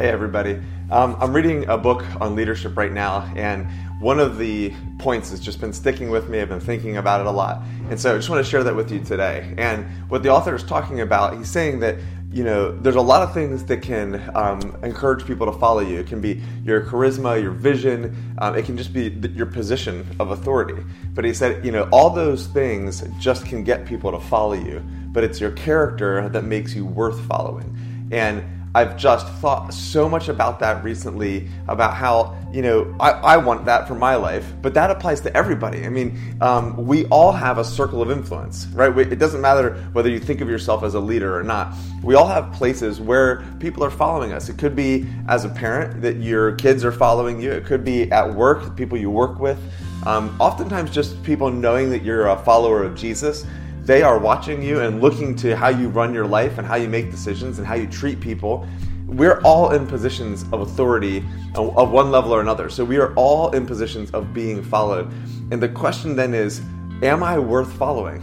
Hey, everybody. Um, I'm reading a book on leadership right now, and one of the points has just been sticking with me. I've been thinking about it a lot. And so I just want to share that with you today. And what the author is talking about, he's saying that you know, there's a lot of things that can um, encourage people to follow you. It can be your charisma, your vision. Um, it can just be your position of authority. But he said, you know, all those things just can get people to follow you. But it's your character that makes you worth following. And I've just thought so much about that recently about how, you know, I, I want that for my life, but that applies to everybody. I mean, um, we all have a circle of influence, right? It doesn't matter whether you think of yourself as a leader or not. We all have places where people are following us. It could be as a parent that your kids are following you, it could be at work, the people you work with. Um, oftentimes, just people knowing that you're a follower of Jesus they are watching you and looking to how you run your life and how you make decisions and how you treat people. We're all in positions of authority of one level or another. So we are all in positions of being followed. And the question then is Am I worth following?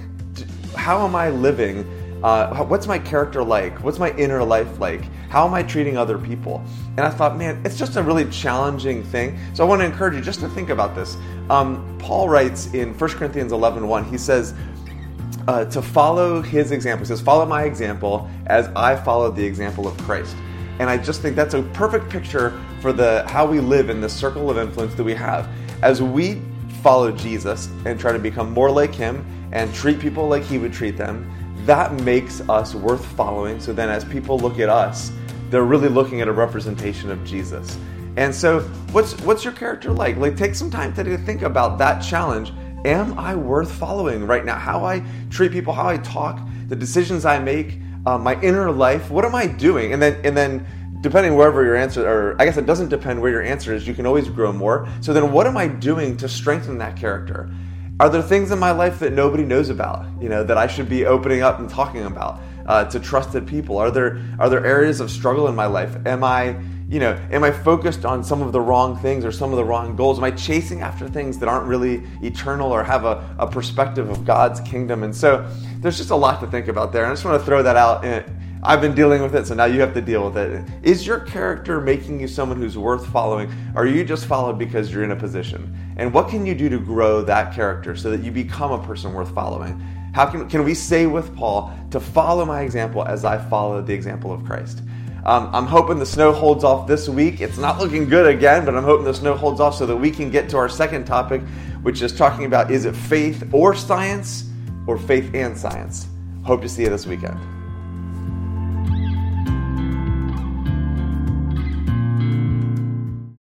How am I living? Uh, what's my character like? What's my inner life like? How am I treating other people? And I thought, man, it's just a really challenging thing. So I want to encourage you just to think about this. Um, Paul writes in 1 Corinthians 11 1, he says, uh, to follow his example. He says, Follow my example as I followed the example of Christ. And I just think that's a perfect picture for the how we live in the circle of influence that we have. As we follow Jesus and try to become more like him and treat people like he would treat them, that makes us worth following. So then as people look at us, they're really looking at a representation of Jesus. And so what's what's your character like? Like take some time today to think about that challenge am I worth following right now? How I treat people, how I talk, the decisions I make, uh, my inner life. What am I doing? And then, and then, depending wherever your answer, or I guess it doesn't depend where your answer is. You can always grow more. So then, what am I doing to strengthen that character? Are there things in my life that nobody knows about? You know that I should be opening up and talking about uh, to trusted people. Are there are there areas of struggle in my life? Am I you know, am I focused on some of the wrong things or some of the wrong goals? Am I chasing after things that aren't really eternal or have a, a perspective of God's kingdom? And so there's just a lot to think about there. And I just want to throw that out. I've been dealing with it, so now you have to deal with it. Is your character making you someone who's worth following? Or are you just followed because you're in a position? And what can you do to grow that character so that you become a person worth following? How can, can we say with Paul to follow my example as I followed the example of Christ? Um, I'm hoping the snow holds off this week. It's not looking good again, but I'm hoping the snow holds off so that we can get to our second topic, which is talking about is it faith or science or faith and science? Hope to see you this weekend.